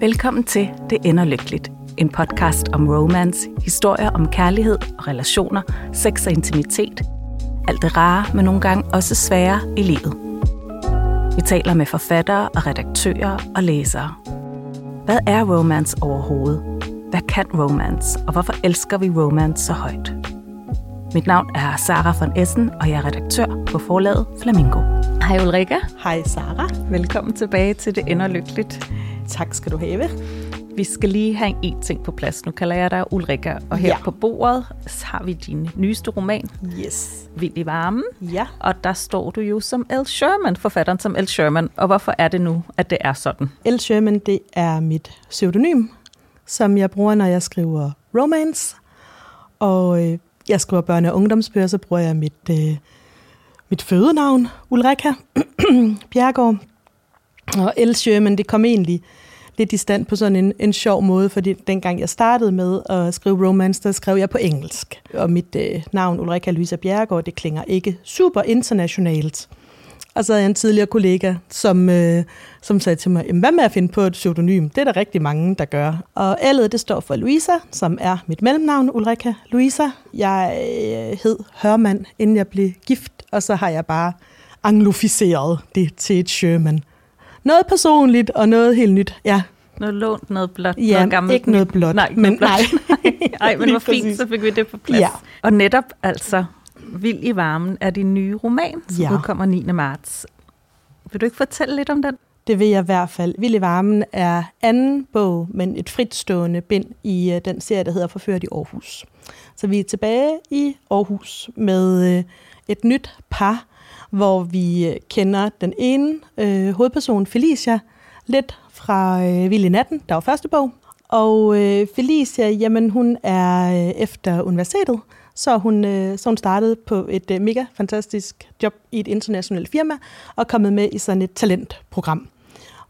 Velkommen til Det ender lykkeligt. En podcast om romance, historier om kærlighed og relationer, sex og intimitet. Alt det rare, men nogle gange også svære i livet. Vi taler med forfattere og redaktører og læsere. Hvad er romance overhovedet? Hvad kan romance, og hvorfor elsker vi romance så højt? Mit navn er Sara von Essen, og jeg er redaktør på forlaget Flamingo. Hej Ulrika. Hej Sara. Velkommen tilbage til Det ender lykkeligt. Tak skal du have. Vi skal lige have en ting på plads. Nu kalder jeg dig Ulrika, og her ja. på bordet har vi din nyeste roman, Yes. Vild i varmen. Ja. Og der står du jo som L. Sherman, forfatteren som L. Sherman. Og hvorfor er det nu, at det er sådan? L. Sherman, det er mit pseudonym, som jeg bruger, når jeg skriver romance. Og øh, jeg skriver børne- og ungdomsbøger, så bruger jeg mit, øh, mit fødenavn, Ulrika Bjergård. Og L. Sherman, det kom egentlig lidt i stand på sådan en, en sjov måde, fordi dengang jeg startede med at skrive romance, der skrev jeg på engelsk. Og mit øh, navn, Ulrika Louisa Bjergård, det klinger ikke super internationalt. Og så havde jeg en tidligere kollega, som, øh, som sagde til mig, hvad med at finde på et pseudonym? Det er der rigtig mange, der gør. Og L'et, det står for Louisa, som er mit mellemnavn, Ulrika Louisa. Jeg øh, hed Hørmand, inden jeg blev gift, og så har jeg bare anglofiseret det til et Sherman. Noget personligt og noget helt nyt. Ja, Noget lånt, noget blåt, ja noget gammelt. ikke noget blåt. Nej, ikke men blåt. nej. Ej, men hvor fint, så fik vi det på plads. Ja. Og netop altså, Vild i varmen er din nye roman, som Ja. udkommer 9. marts. Vil du ikke fortælle lidt om den? Det vil jeg i hvert fald. Vild i varmen er anden bog, men et fritstående bind i øh, den serie, der hedder Forført i Aarhus. Så vi er tilbage i Aarhus med øh, et nyt par, hvor vi kender den ene øh, hovedperson, Felicia, lidt fra øh, Vild i natten, der var første bog. Og øh, Felicia, jamen hun er øh, efter universitetet, så hun, øh, så hun startede på et øh, mega fantastisk job i et internationalt firma og kommet med i sådan et talentprogram,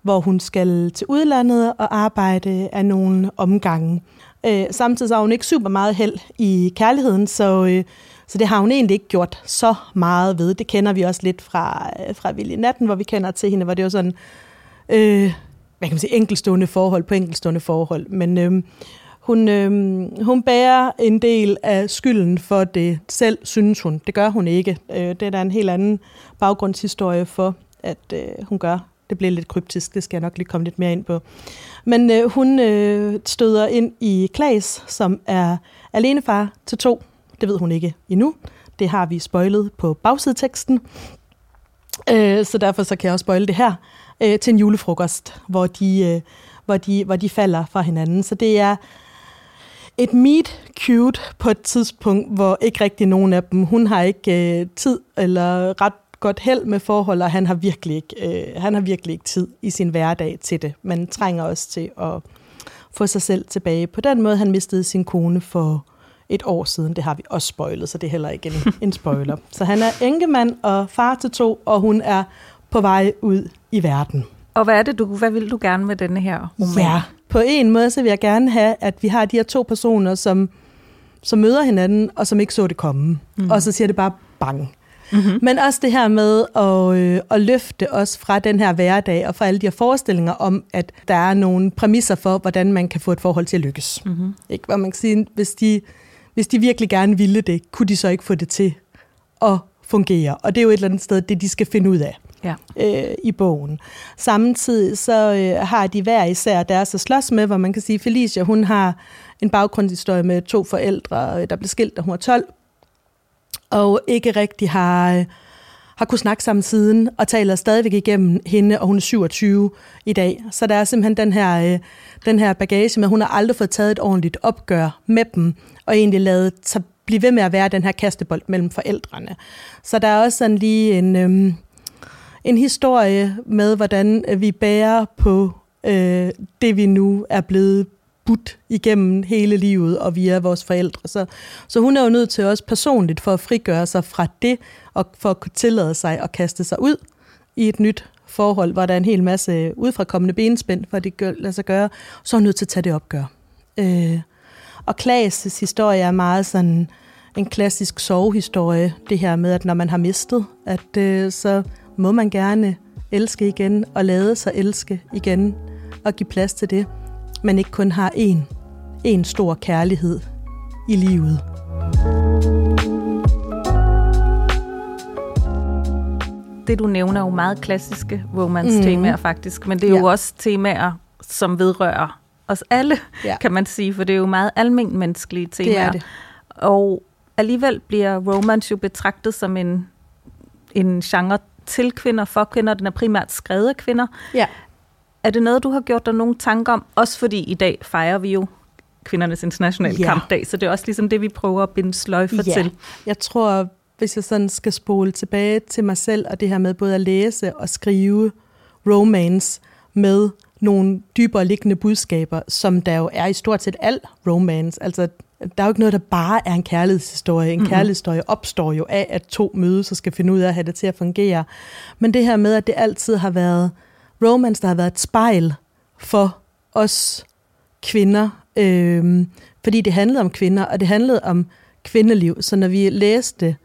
hvor hun skal til udlandet og arbejde af nogle omgange. Øh, samtidig så har hun ikke super meget held i kærligheden, så, øh, så det har hun egentlig ikke gjort så meget ved. Det kender vi også lidt fra, øh, fra Vild i natten, hvor vi kender til hende, hvor det var sådan, øh, hvad kan man sige, enkelstående forhold på enkelstående forhold. Men øh, hun, øh, hun bærer en del af skylden for det selv, synes hun. Det gør hun ikke. Øh, det er der en helt anden baggrundshistorie for, at øh, hun gør. Det bliver lidt kryptisk, det skal jeg nok lige komme lidt mere ind på. Men øh, hun øh, støder ind i Klaas, som er alenefar til to. Det ved hun ikke endnu. Det har vi spoilet på bagsideteksten. Øh, så derfor så kan jeg også spoile det her øh, til en julefrokost, hvor de, øh, hvor, de, hvor de falder fra hinanden. Så det er et meet cute på et tidspunkt, hvor ikke rigtig nogen af dem, hun har ikke øh, tid eller ret godt held med forhold, og han har virkelig ikke, øh, han har virkelig ikke tid i sin hverdag til det. Man trænger også til at få sig selv tilbage. På den måde, han mistede sin kone for et år siden. Det har vi også spoilet, så det er heller ikke en, en spoiler. Så han er enkemand og far til to, og hun er på vej ud i verden. Og hvad er det, du, hvad vil du gerne med denne her roman? Ja, på en måde så vil jeg gerne have, at vi har de her to personer, som, som møder hinanden, og som ikke så det komme. Mm. Og så siger det bare bang. Mm-hmm. Men også det her med at, øh, at løfte os fra den her hverdag, og fra alle de her forestillinger om, at der er nogle præmisser for, hvordan man kan få et forhold til at lykkes. Mm-hmm. Ikke? Hvor man kan sige, hvis de, hvis de virkelig gerne ville det, kunne de så ikke få det til at fungere. Og det er jo et eller andet sted, det de skal finde ud af Ja. øh, i bogen. Samtidig så øh, har de hver især deres at slås med, hvor man kan sige, Felicia, hun har en baggrundshistorie med to forældre, øh, der blev skilt, da hun var 12, og ikke rigtig har, øh, har kunnet snakke sammen siden, og taler stadigvæk igennem hende, og hun er 27 i dag. Så der er simpelthen den her, øh, den her bagage med, at hun har aldrig fået taget et ordentligt opgør med dem, og egentlig lavet sig blive ved med at være den her kastebold mellem forældrene. Så der er også sådan lige en... Øh, en historie med, hvordan vi bærer på øh, det, vi nu er blevet budt igennem hele livet, og via vores forældre. Så, så hun er jo nødt til også personligt for at frigøre sig fra det, og for at kunne tillade sig at kaste sig ud i et nyt forhold, hvor der er en hel masse øh, udfrakommende benspænd, for det gør, lader sig gøre, så er hun nødt til at tage det opgør. Øh, og Klaas' historie er meget sådan en klassisk sovehistorie, det her med, at når man har mistet, at øh, så må man gerne elske igen og lade sig elske igen. og give plads til det, man ikke kun har én, én stor kærlighed i livet. Det du nævner er jo meget klassiske romance-temaer mm. faktisk, men det er ja. jo også temaer, som vedrører os alle, ja. kan man sige, for det er jo meget almindeligt menneskelige temaer. Det er det. Og alligevel bliver romance jo betragtet som en, en genre til kvinder, for kvinder. Den er primært skrevet af kvinder. Ja. Er det noget, du har gjort dig nogle tanker om? Også fordi i dag fejrer vi jo kvindernes internationale ja. kampdag, så det er også ligesom det, vi prøver at binde sløjfer ja. til. Jeg tror, hvis jeg sådan skal spole tilbage til mig selv, og det her med både at læse og skrive romance med nogle dybere liggende budskaber, som der jo er i stort set al romance. Altså, der er jo ikke noget, der bare er en kærlighedshistorie. En mm-hmm. kærlighedshistorie opstår jo af, at to mødes og skal finde ud af at have det til at fungere. Men det her med, at det altid har været romance, der har været et spejl for os kvinder, øh, fordi det handlede om kvinder, og det handlede om kvindeliv. Så når vi læste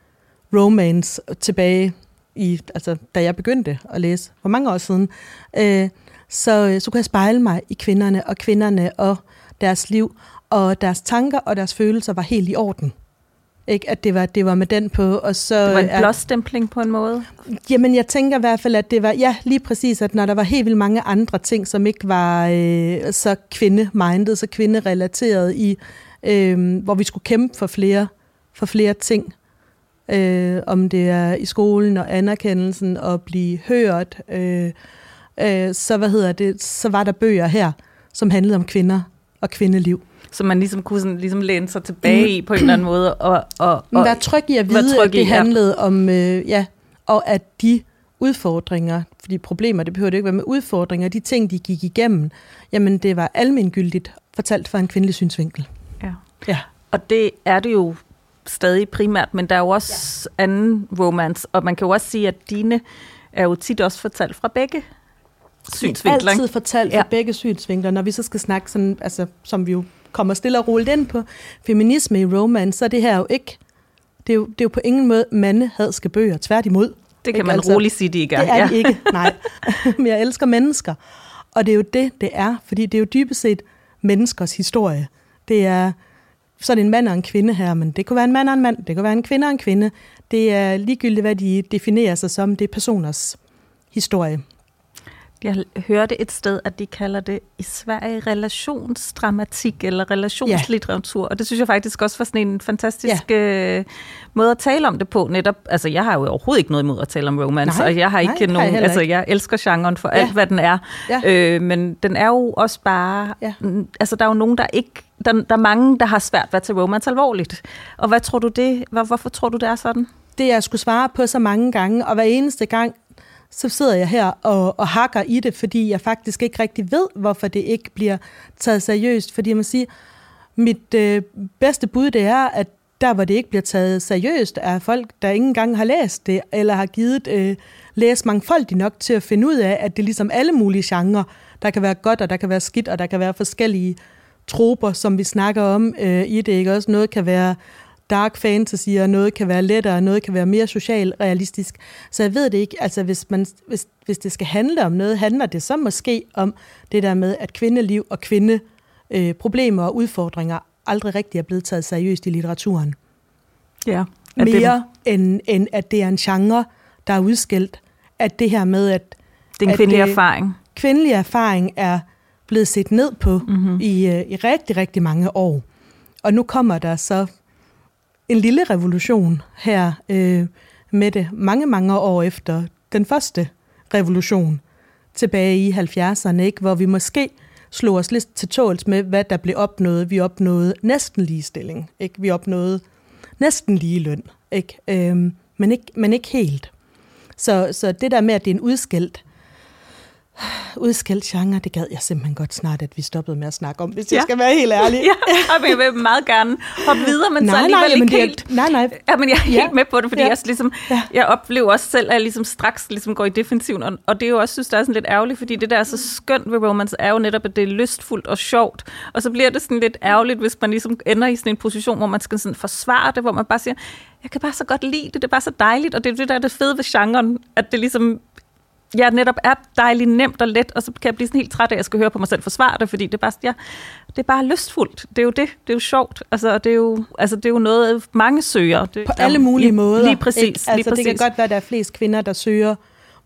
romance tilbage i, altså da jeg begyndte at læse for mange år siden, øh, så, så kunne jeg spejle mig i kvinderne og kvinderne og deres liv, og deres tanker og deres følelser var helt i orden. Ikke? At det var, det var med den på. Og så, det var en blåstempling på en måde? Jamen, jeg tænker i hvert fald, at det var, ja, lige præcis, at når der var helt vildt mange andre ting, som ikke var øh, så kvinde-minded, så kvinde-relateret i, øh, hvor vi skulle kæmpe for flere, for flere ting. Øh, om det er i skolen og anerkendelsen og blive hørt, øh, øh, så, hvad hedder det, så var der bøger her, som handlede om kvinder og kvindeliv som man ligesom kunne sådan, ligesom læne sig tilbage i på en eller anden måde. Og, og, og være tryg i at vide, at det i, handlede ja. om, øh, ja, og at de udfordringer, fordi problemer, det behøver det ikke være med udfordringer, de ting, de gik igennem, jamen det var almengyldigt fortalt fra en kvindelig synsvinkel. Ja. ja. Og det er det jo stadig primært, men der er jo også ja. anden romance, og man kan jo også sige, at dine er jo tit også fortalt fra begge synsvinkler. Altid fortalt fra ja. begge synsvinkler, når vi så skal snakke sådan, altså, som vi jo kommer stille og roligt ind på feminisme i romance, så er det her jo ikke, det er jo, det er jo på ingen måde mandehadske bøger, tværtimod. Det kan ikke? man altså, roligt sige, de ikke er. Det er ja. de ikke, nej. Men jeg elsker mennesker. Og det er jo det, det er, fordi det er jo dybest set menneskers historie. Det er sådan en mand og en kvinde her, men det kunne være en mand og en mand, det kunne være en kvinde og en kvinde. Det er ligegyldigt, hvad de definerer sig som, det er personers historie. Jeg hørte et sted, at de kalder det i Sverige relationsdramatik eller relationslitteratur, ja. og det synes jeg faktisk også var sådan en fantastisk ja. øh, måde at tale om det på. Netop, altså jeg har jo overhovedet ikke noget imod at tale om romance, nej, og jeg har ikke nej, nogen, jeg altså jeg elsker genren for ja. alt, hvad den er, ja. øh, men den er jo også bare, ja. altså der er jo nogen, der ikke der, der er mange, der har svært ved at tage romance alvorligt. Og hvad tror du det, hvor, hvorfor tror du, det er sådan? Det, jeg skulle svare på så mange gange, og hver eneste gang, så sidder jeg her og, og hakker i det, fordi jeg faktisk ikke rigtig ved, hvorfor det ikke bliver taget seriøst. Fordi man siger, mit øh, bedste bud det er, at der hvor det ikke bliver taget seriøst, er folk, der ikke engang har læst det, eller har givet øh, læs mangfoldigt nok til at finde ud af, at det er ligesom alle mulige genrer. Der kan være godt, og der kan være skidt, og der kan være forskellige troper, som vi snakker om øh, i det. Ikke? Også noget kan være dark fantasy, og noget kan være lettere, noget kan være mere social realistisk. Så jeg ved det ikke, altså hvis, man, hvis, hvis det skal handle om noget, handler det så måske om det der med, at kvindeliv og kvinde øh, problemer og udfordringer aldrig rigtig er blevet taget seriøst i litteraturen. Ja. Mere det... end, end at det er en genre, der er udskilt. At det her med, at... Det er en kvindelig erfaring. Kvindelig erfaring er blevet set ned på mm-hmm. i, øh, i rigtig, rigtig mange år. Og nu kommer der så en lille revolution her øh, med det mange, mange år efter den første revolution tilbage i 70'erne, ikke? hvor vi måske slog os lidt til tåls med, hvad der blev opnået. Vi opnåede næsten ligestilling. Ikke? Vi opnåede næsten lige løn, ikke? Øhm, men, ikke, men ikke helt. Så, så det der med, at det er en udskilt udskilt genre, det gad jeg simpelthen godt snart, at vi stoppede med at snakke om, hvis ja. jeg skal være helt ærlig. ja, og jeg vil meget gerne hoppe videre, men nej, så alligevel nej, ikke helt. nej, nej. Ja, men jeg er ja. helt med på det, fordi ja. jeg, ligesom, ja. jeg oplever også selv, at jeg ligesom straks ligesom går i defensiven, og, og det er jo også, synes jeg er sådan lidt ærgerligt, fordi det der er så skønt ved romance, er jo netop, at det er lystfuldt og sjovt, og så bliver det sådan lidt ærgerligt, hvis man ligesom ender i sådan en position, hvor man skal sådan forsvare det, hvor man bare siger, jeg kan bare så godt lide det, det er bare så dejligt, og det er det der er det fede ved genren, at det ligesom jeg netop er dejligt nemt og let, og så kan jeg blive sådan helt træt af, at jeg skal høre på mig selv forsvare det, fordi det er bare, ja, det er bare lystfuldt. Det er jo det. Det er jo sjovt. Altså, det er jo, altså, det er jo noget, mange søger. Det, på alle mulige lige, måder. Lige præcis. Ikke? Altså, lige præcis. Det kan godt være, at der er flest kvinder, der søger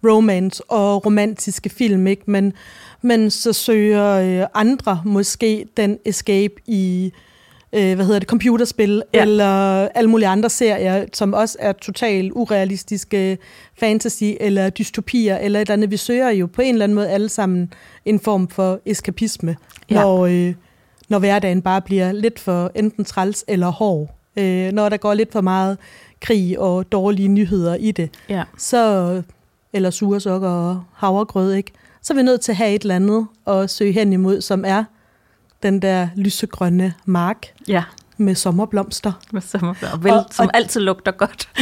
romance og romantiske film, ikke? Men, men så søger øh, andre måske den escape i øh, hvad hedder det, computerspil, ja. eller alle mulige andre serier, som også er totalt urealistiske fantasy, eller dystopier, eller et eller andet. Vi søger jo på en eller anden måde alle sammen en form for eskapisme, ja. når, øh, når hverdagen bare bliver lidt for enten træls eller hård. Øh, når der går lidt for meget krig og dårlige nyheder i det, ja. så, eller sure sukker og havregrød, ikke? så er vi nødt til at have et eller andet at søge hen imod, som er den der lysegrønne mark ja. med sommerblomster. Med sommerblomster, vel, og, som og, altid lugter godt.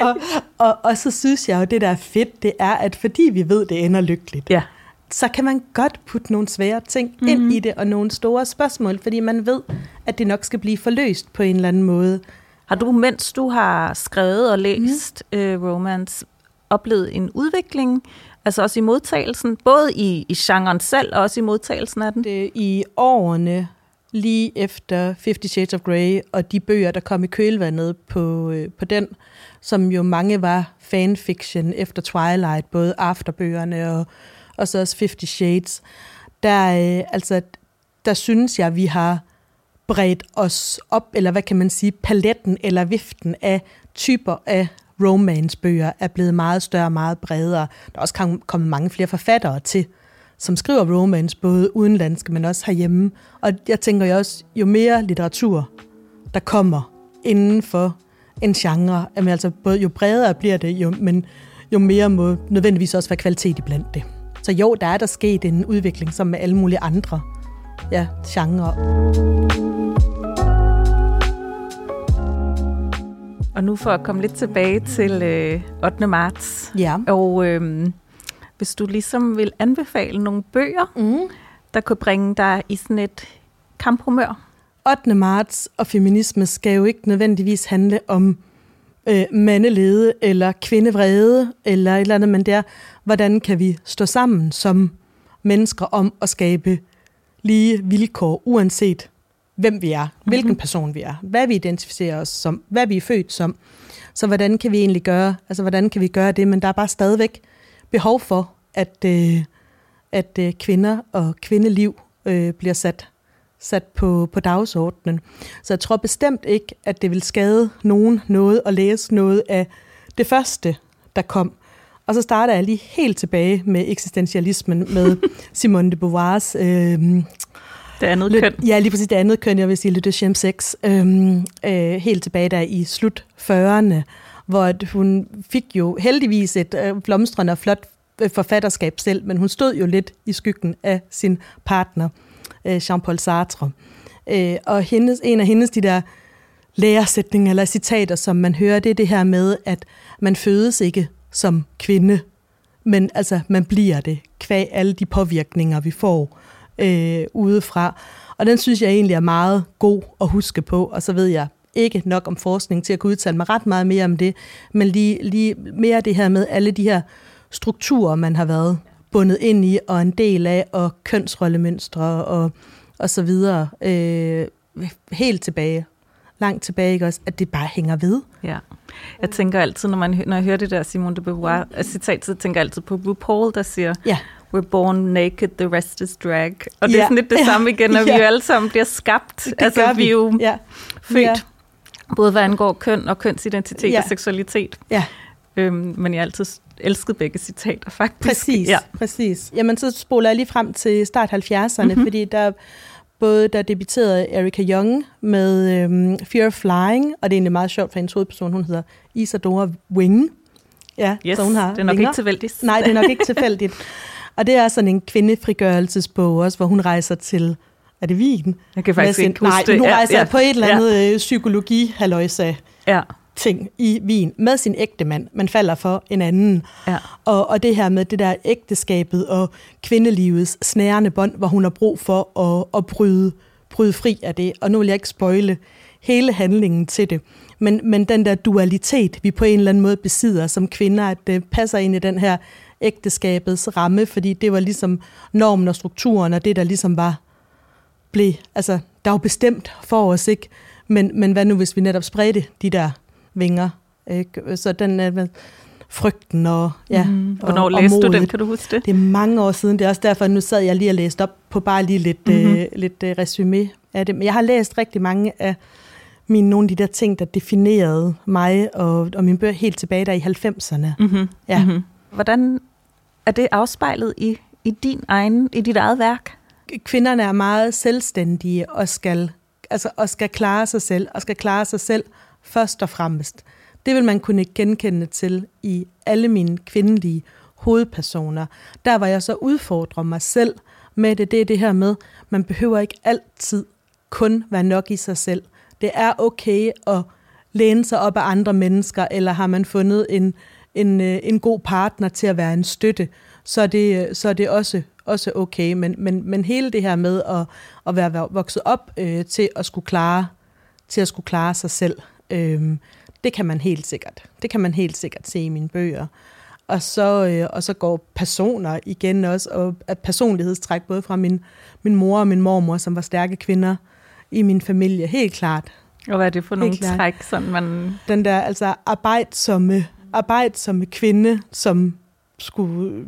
og, og, og så synes jeg jo, det der er fedt, det er, at fordi vi ved, det ender lykkeligt, ja. så kan man godt putte nogle svære ting mm-hmm. ind i det, og nogle store spørgsmål, fordi man ved, at det nok skal blive forløst på en eller anden måde. Har du, mens du har skrevet og læst mm. øh, romance, oplevet en udvikling Altså også i modtagelsen, både i, i genren selv og også i modtagelsen af den? Det, I årene lige efter Fifty Shades of Grey og de bøger, der kom i kølvandet på, øh, på den, som jo mange var fanfiction efter Twilight, både afterbøgerne og, og så også Fifty Shades, der, øh, altså, der synes jeg, vi har bredt os op, eller hvad kan man sige, paletten eller viften af typer af romancebøger er blevet meget større og meget bredere. Der er også kommet mange flere forfattere til, som skriver romance, både udenlandske, men også herhjemme. Og jeg tænker jo også, jo mere litteratur, der kommer inden for en genre, jamen altså både jo bredere bliver det, jo, men jo mere må nødvendigvis også være kvalitet iblandt det. Så jo, der er der sket en udvikling, som med alle mulige andre ja, genrer. Og nu for at komme lidt tilbage til øh, 8. marts. Ja. Og øh, hvis du ligesom vil anbefale nogle bøger, mm. der kunne bringe dig i sådan et kamphumør. 8. marts og feminisme skal jo ikke nødvendigvis handle om øh, mandelede eller kvindevrede eller et eller andet, men det er, hvordan kan vi stå sammen som mennesker om at skabe lige vilkår, uanset hvem vi er, hvilken mm-hmm. person vi er, hvad vi identificerer os som, hvad vi er født som. Så hvordan kan vi egentlig gøre, altså hvordan kan vi gøre det, men der er bare stadigvæk behov for, at, øh, at øh, kvinder og kvindeliv øh, bliver sat, sat på, på dagsordenen. Så jeg tror bestemt ikke, at det vil skade nogen noget at læse noget af det første, der kom. Og så starter jeg lige helt tilbage med eksistentialismen med Simone de Beauvoirs øh, det andet køn. Ja, lige præcis det andet køn, jeg vil sige, Deuxième Sex. Øhm, øh, helt tilbage der i slut 40'erne, hvor hun fik jo heldigvis et øh, blomstrende og flot øh, forfatterskab selv, men hun stod jo lidt i skyggen af sin partner, øh, Jean-Paul Sartre. Øh, og hendes, en af hendes de der læresætninger eller citater, som man hører, det er det her med, at man fødes ikke som kvinde, men altså man bliver det, kvæg alle de påvirkninger, vi får øh, udefra. Og den synes jeg egentlig er meget god at huske på, og så ved jeg ikke nok om forskning til at kunne udtale mig ret meget mere om det, men lige, lige mere det her med alle de her strukturer, man har været bundet ind i, og en del af, og kønsrollemønstre, og, og så videre, øh, helt tilbage, langt tilbage, ikke også, at det bare hænger ved. Ja. Jeg tænker altid, når, man, når jeg hører det der Simone de Beauvoir citat, så tænker jeg altid på RuPaul, der siger, ja we're born naked, the rest is drag. Og det ja. er sådan lidt det samme igen, når ja. vi jo alle sammen bliver skabt. Det altså, vi. vi er jo ja. født, ja. både hvad angår køn og kønsidentitet ja. og seksualitet. Ja. Øhm, men jeg har altid elsket begge citater, faktisk. Præcis, ja. præcis. Jamen, så spoler jeg lige frem til start 70'erne, mm-hmm. fordi der både der debuterede Erika Young med øhm, Fear of Flying, og det er egentlig meget sjovt, for hendes hovedperson, hun hedder Isadora Wing. Ja, yes, så hun har det er nok vinger. ikke tilfældigt. Nej, det er nok ikke tilfældigt. Og det er sådan en kvindefrigørelsesbog også, hvor hun rejser til, er det Wien? Jeg kan faktisk sin, ikke huske nej, det. hun rejser ja, på et eller andet ja. Øh, psykologi ja. ting i Wien med sin ægte mand, man falder for en anden. Ja. Og, og det her med det der ægteskabet og kvindelivets snærende bånd, hvor hun har brug for at, at bryde, bryde fri af det. Og nu vil jeg ikke spoile hele handlingen til det. Men, men den der dualitet, vi på en eller anden måde besidder som kvinder, at det passer ind i den her ægteskabets ramme, fordi det var ligesom normen og strukturen, og det der ligesom var, blev, altså der var bestemt for os, ikke? Men, men hvad nu, hvis vi netop spredte de der vinger? Ikke? Så den er frygten og ja. Mm. Hvornår og, læste og du den? Kan du huske det? Det er mange år siden. Det er også derfor, at nu sad jeg lige og læste op på bare lige lidt, mm-hmm. øh, lidt øh, resume af det. Men jeg har læst rigtig mange af mine, nogle af de der ting, der definerede mig og, og mine bøger helt tilbage der i 90'erne. Mm-hmm. Ja. Mm-hmm. Hvordan er det afspejlet i, i din egen, i dit eget værk? Kvinderne er meget selvstændige og skal, altså, og skal klare sig selv, og skal klare sig selv først og fremmest. Det vil man kunne genkende til i alle mine kvindelige hovedpersoner. Der var jeg så udfordrer mig selv med det, det er det her med, man behøver ikke altid kun være nok i sig selv. Det er okay at læne sig op af andre mennesker, eller har man fundet en, øh, en god partner til at være en støtte, så er det, så er det også, også okay. Men, men, men hele det her med at, at være vokset op øh, til at skulle klare til at skulle klare sig selv, øh, det kan man helt sikkert. Det kan man helt sikkert se i mine bøger. Og så, øh, og så går personer igen også, og at personlighedstræk både fra min, min mor og min mormor, som var stærke kvinder i min familie, helt klart. Og hvad er det for nogle klart. træk, sådan man... Den der altså arbejdsomme, arbejdsomme kvinde, som skulle,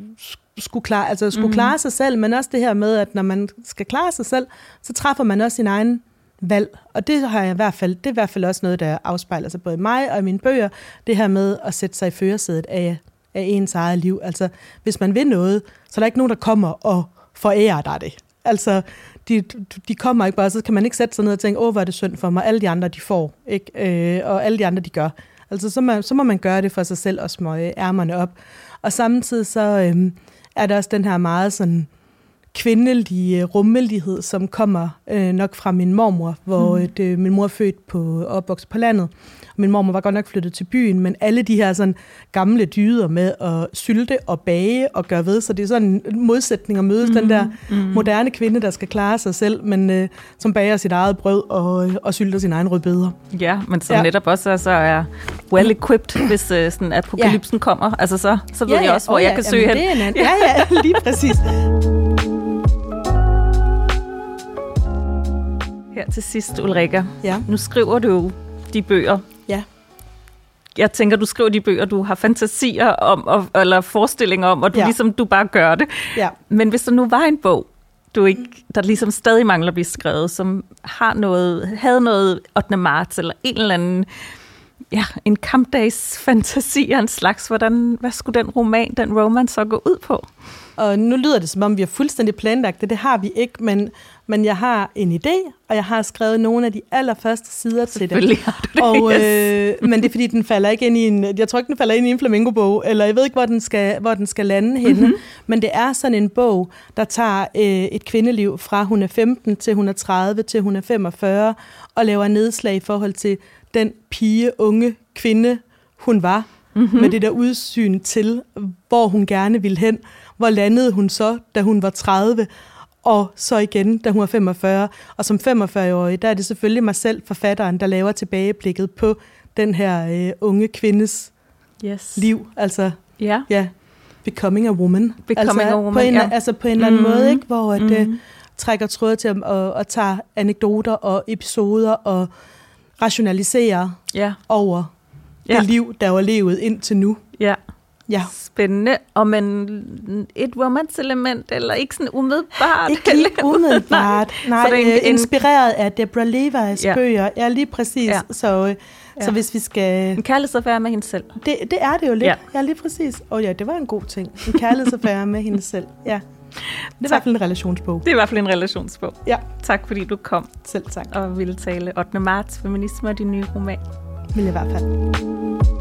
skulle, klare, altså skulle mm. klare sig selv, men også det her med, at når man skal klare sig selv, så træffer man også sin egen valg. Og det har jeg i hvert fald, det er i hvert fald også noget, der afspejler sig både i mig og i mine bøger, det her med at sætte sig i førersædet af, af ens eget liv. Altså, hvis man vil noget, så er der ikke nogen, der kommer og forærer dig det. Altså, de, de kommer ikke bare, så kan man ikke sætte sig ned og tænke, åh, hvor er det synd for mig, alle de andre, de får, ikke? Øh, og alle de andre, de gør. Altså, så, man, så må man gøre det for sig selv og smøge ærmerne op. Og samtidig så øh, er der også den her meget sådan, kvindelige rummelighed, som kommer øh, nok fra min mormor, hvor mm. det, min mor er født på opvokset på landet. Min mormor var godt nok flyttet til byen, men alle de her sådan, gamle dyder med at sylte og bage og gøre ved, så det er sådan en modsætning at mødes mm. den der mm. moderne kvinde, der skal klare sig selv, men øh, som bager sit eget brød og, og sylter sin egen rødbeder. Ja, men som ja. netop også så er well equipped, hvis øh, sådan apokalypsen ja. kommer. Altså så, så ved ja, ja. jeg også, hvor oh, ja. jeg kan søge Jamen, hen. Det er en ja, ja, lige præcis. Her til sidst, Ulrika. Ja. Nu skriver du de bøger. Jeg tænker, du skriver de bøger, du har fantasier om, og, eller forestillinger om, og du Ja. ligesom, du bare gør det. Ja. Men hvis der nu var en bog, du ikke, der ligesom stadig mangler at blive skrevet, som har noget, havde noget 8. marts, eller en eller anden, ja, en kampdags fantasi af en slags, hvordan, hvad skulle den roman, den romance så gå ud på? Og nu lyder det, som om vi har fuldstændig planlagt det. Det har vi ikke, men, men jeg har en idé, og jeg har skrevet nogle af de allerførste sider til det. Selvfølgelig har du det, Og, yes. øh, men det er fordi, den falder ikke ind i en, jeg tror ikke, den falder ind i en flamingo-bog, eller jeg ved ikke, hvor den skal, hvor den skal lande henne. Mm-hmm. Men det er sådan en bog, der tager øh, et kvindeliv fra hun er 15 til hun er 30 til hun er 45, og laver nedslag i forhold til den pige, unge kvinde, hun var, mm-hmm. med det der udsyn til, hvor hun gerne ville hen. Hvor landede hun så, da hun var 30, og så igen, da hun var 45. Og som 45-årig, der er det selvfølgelig mig selv, forfatteren, der laver tilbageblikket på den her øh, unge kvindes yes. liv. Altså, Ja. ja, becoming a woman. Becoming altså, a woman, på en, ja. Altså på en eller anden Mhm. måde, ikke? hvor at, øh, Mhm. trækker tråde til og, og tager anekdoter og episoder og rationaliserer Ja. over Ja. det liv, der var levet indtil nu. ja. Ja. Spændende. Og men et romance-element, eller ikke sådan umiddelbart? Ikke lige umiddelbart. Nej, Nej en- øh, en- inspireret af Deborah Levi's Ja. bøger. Ja, lige præcis. Ja. Så, øh, Ja. så hvis vi skal... En kærlighedsaffære med hende selv. Det, det er det jo lidt. Ja. Ja, lige præcis. Åh oh, ja, det var en god ting. En kærlighedsaffære med hende selv. Ja. Det er i hvert fald en relationsbog. Det er i hvert fald en relationsbog. Ja, Tak fordi du kom selv tak. og ville tale 8. marts, feminisme og din nye roman. Men i hvert fald.